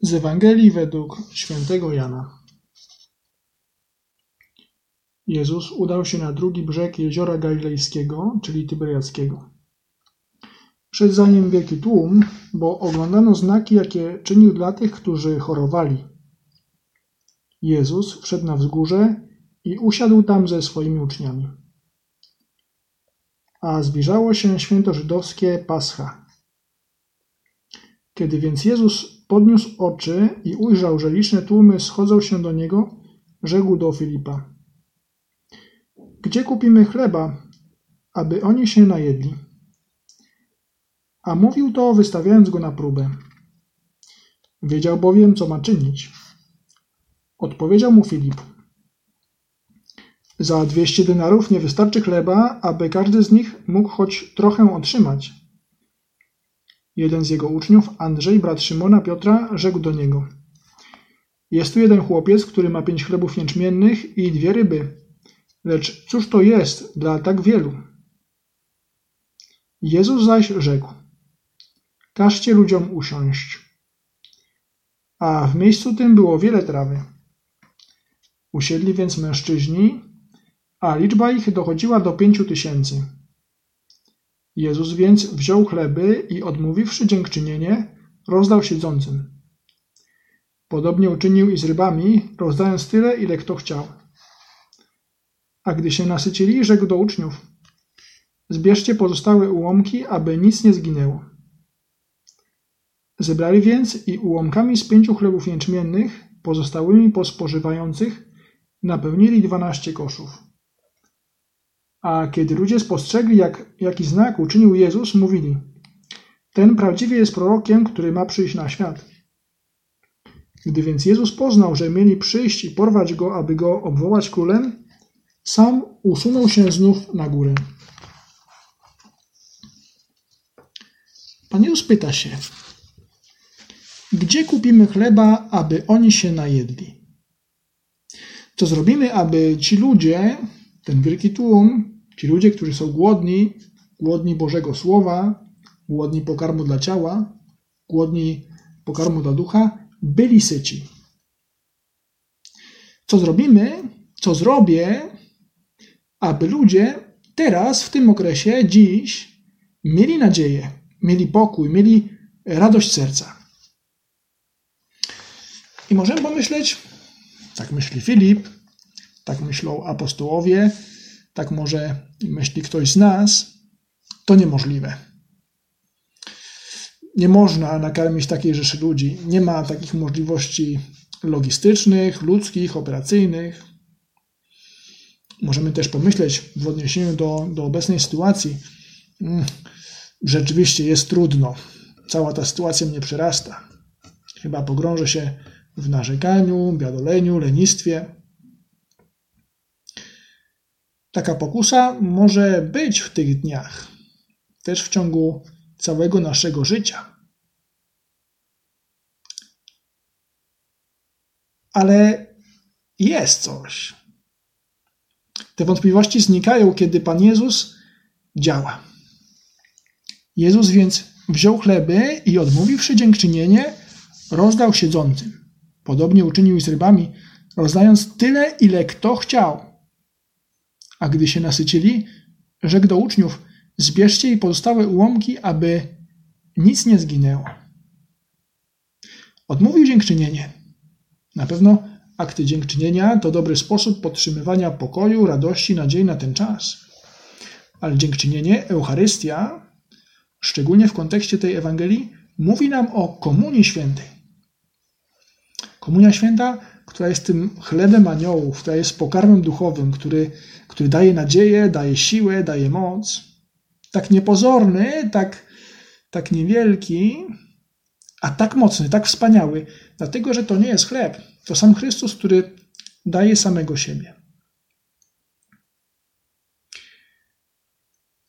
Z Ewangelii według świętego Jana. Jezus udał się na drugi brzeg jeziora galilejskiego, czyli Tyberiackiego. Szedł za nim wielki tłum, bo oglądano znaki, jakie czynił dla tych, którzy chorowali. Jezus wszedł na wzgórze i usiadł tam ze swoimi uczniami. A zbliżało się święto żydowskie Pascha. Kiedy więc Jezus podniósł oczy i ujrzał, że liczne tłumy schodzą się do niego, rzekł do Filipa: Gdzie kupimy chleba, aby oni się najedli? A mówił to, wystawiając go na próbę. Wiedział bowiem, co ma czynić. Odpowiedział mu Filip: Za dwieście denarów nie wystarczy chleba, aby każdy z nich mógł choć trochę otrzymać. Jeden z jego uczniów, Andrzej, brat Szymona Piotra, rzekł do niego: Jest tu jeden chłopiec, który ma pięć chlebów jęczmiennych i dwie ryby. Lecz cóż to jest dla tak wielu? Jezus zaś rzekł: Każcie ludziom usiąść. A w miejscu tym było wiele trawy. Usiedli więc mężczyźni, a liczba ich dochodziła do pięciu tysięcy. Jezus więc wziął chleby i odmówiwszy dziękczynienie, rozdał siedzącym. Podobnie uczynił i z rybami, rozdając tyle, ile kto chciał. A gdy się nasycili, rzekł do uczniów: Zbierzcie pozostałe ułomki, aby nic nie zginęło. Zebrali więc i ułomkami z pięciu chlebów jęczmiennych, pozostałymi po spożywających, napełnili dwanaście koszów. A kiedy ludzie spostrzegli, jak, jaki znak uczynił Jezus, mówili: Ten prawdziwie jest prorokiem, który ma przyjść na świat. Gdy więc Jezus poznał, że mieli przyjść i porwać go, aby go obwołać królem, sam usunął się znów na górę. Pan Jezus pyta się, gdzie kupimy chleba, aby oni się najedli? Co zrobimy, aby ci ludzie, ten wielki tłum, ci ludzie, którzy są głodni, głodni Bożego Słowa, głodni pokarmu dla ciała, głodni pokarmu dla ducha, byli syci. Co zrobimy, co zrobię, aby ludzie teraz, w tym okresie, dziś, mieli nadzieję, mieli pokój, mieli radość serca. I możemy pomyśleć, tak myśli Filip, tak myślą apostołowie, tak może myśli ktoś z nas, to niemożliwe. Nie można nakarmić takiej rzeszy ludzi. Nie ma takich możliwości logistycznych, ludzkich, operacyjnych. Możemy też pomyśleć w odniesieniu do, do obecnej sytuacji, mm, rzeczywiście jest trudno. Cała ta sytuacja mnie przerasta. Chyba pogrążę się w narzekaniu, biadoleniu, lenistwie. Taka pokusa może być w tych dniach, też w ciągu całego naszego życia. Ale jest coś. Te wątpliwości znikają, kiedy Pan Jezus działa. Jezus więc wziął chleby i odmówiwszy dziękczynienie, rozdał siedzącym. Podobnie uczynił i z rybami, rozdając tyle, ile kto chciał. A gdy się nasycili, rzekł do uczniów: Zbierzcie i pozostałe ułomki, aby nic nie zginęło. Odmówił dziękczynienie. Na pewno akty dziękczynienia to dobry sposób podtrzymywania pokoju, radości, nadziei na ten czas. Ale dziękczynienie, Eucharystia, szczególnie w kontekście tej Ewangelii, mówi nam o Komunii Świętej. Komunia Święta, która jest tym chlebem aniołów, która jest pokarmem duchowym, który, który daje nadzieję, daje siłę, daje moc. Tak niepozorny, tak, tak niewielki, a tak mocny, tak wspaniały, dlatego że to nie jest chleb. To sam Chrystus, który daje samego siebie.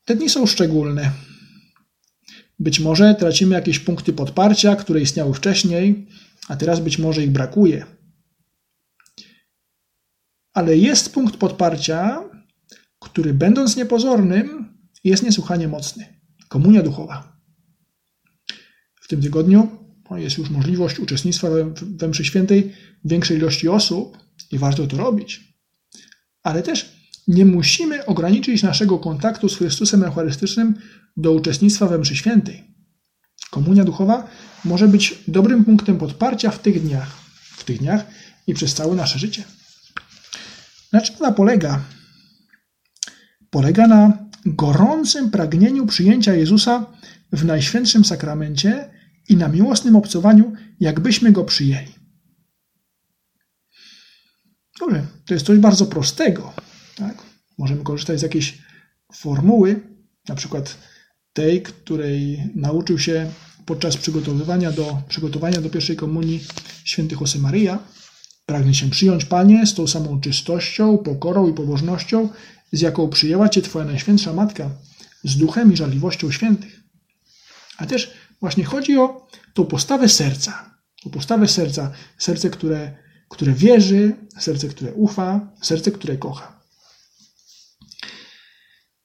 Te dni są szczególne. Być może tracimy jakieś punkty podparcia, które istniały wcześniej, a teraz być może ich brakuje. Ale jest punkt podparcia, który będąc niepozornym, jest niesłychanie mocny. Komunia duchowa. W tym tygodniu jest już możliwość uczestnictwa we, we mszy świętej większej ilości osób i warto to robić. Ale też nie musimy ograniczyć naszego kontaktu z Chrystusem Eucharystycznym do uczestnictwa we mszy świętej. Komunia duchowa może być dobrym punktem podparcia w tych dniach, w tych dniach i przez całe nasze życie. Na czym ona polega? Polega na gorącym pragnieniu przyjęcia Jezusa w Najświętszym Sakramencie i na miłosnym obcowaniu, jakbyśmy go przyjęli. Dobrze, to jest coś bardzo prostego. Tak? Możemy korzystać z jakiejś formuły, na przykład tej, której nauczył się podczas przygotowywania do, przygotowania do pierwszej komunii święty Josemaria. Pragnę się przyjąć, Panie, z tą samą czystością, pokorą i pobożnością, z jaką przyjęła Cię Twoja Najświętsza Matka, z duchem i żarliwością świętych. A też właśnie chodzi o tą postawę serca. O postawę serca, serce, które, które wierzy, serce, które ufa, serce, które kocha.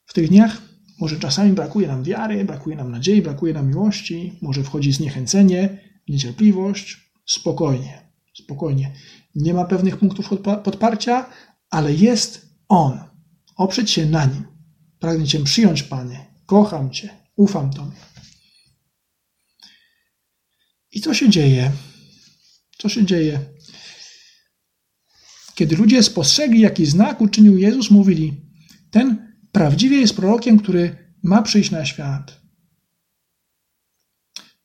W tych dniach może czasami brakuje nam wiary, brakuje nam nadziei, brakuje nam miłości, może wchodzi zniechęcenie, niecierpliwość. Spokojnie, spokojnie. Nie ma pewnych punktów podparcia, ale jest On. Oprzeć się na Nim. Pragnę Cię przyjąć, Panie. Kocham Cię. Ufam Tobie. I co się dzieje? Co się dzieje? Kiedy ludzie spostrzegli, jaki znak uczynił Jezus, mówili: Ten prawdziwie jest prorokiem, który ma przyjść na świat.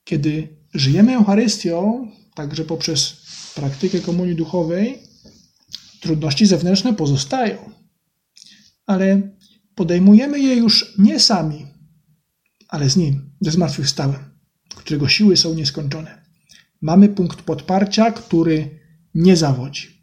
Kiedy żyjemy Eucharystią, także poprzez praktykę komunii duchowej, trudności zewnętrzne pozostają, ale podejmujemy je już nie sami, ale z Nim, ze zmartwychwstałym, którego siły są nieskończone. Mamy punkt podparcia, który nie zawodzi.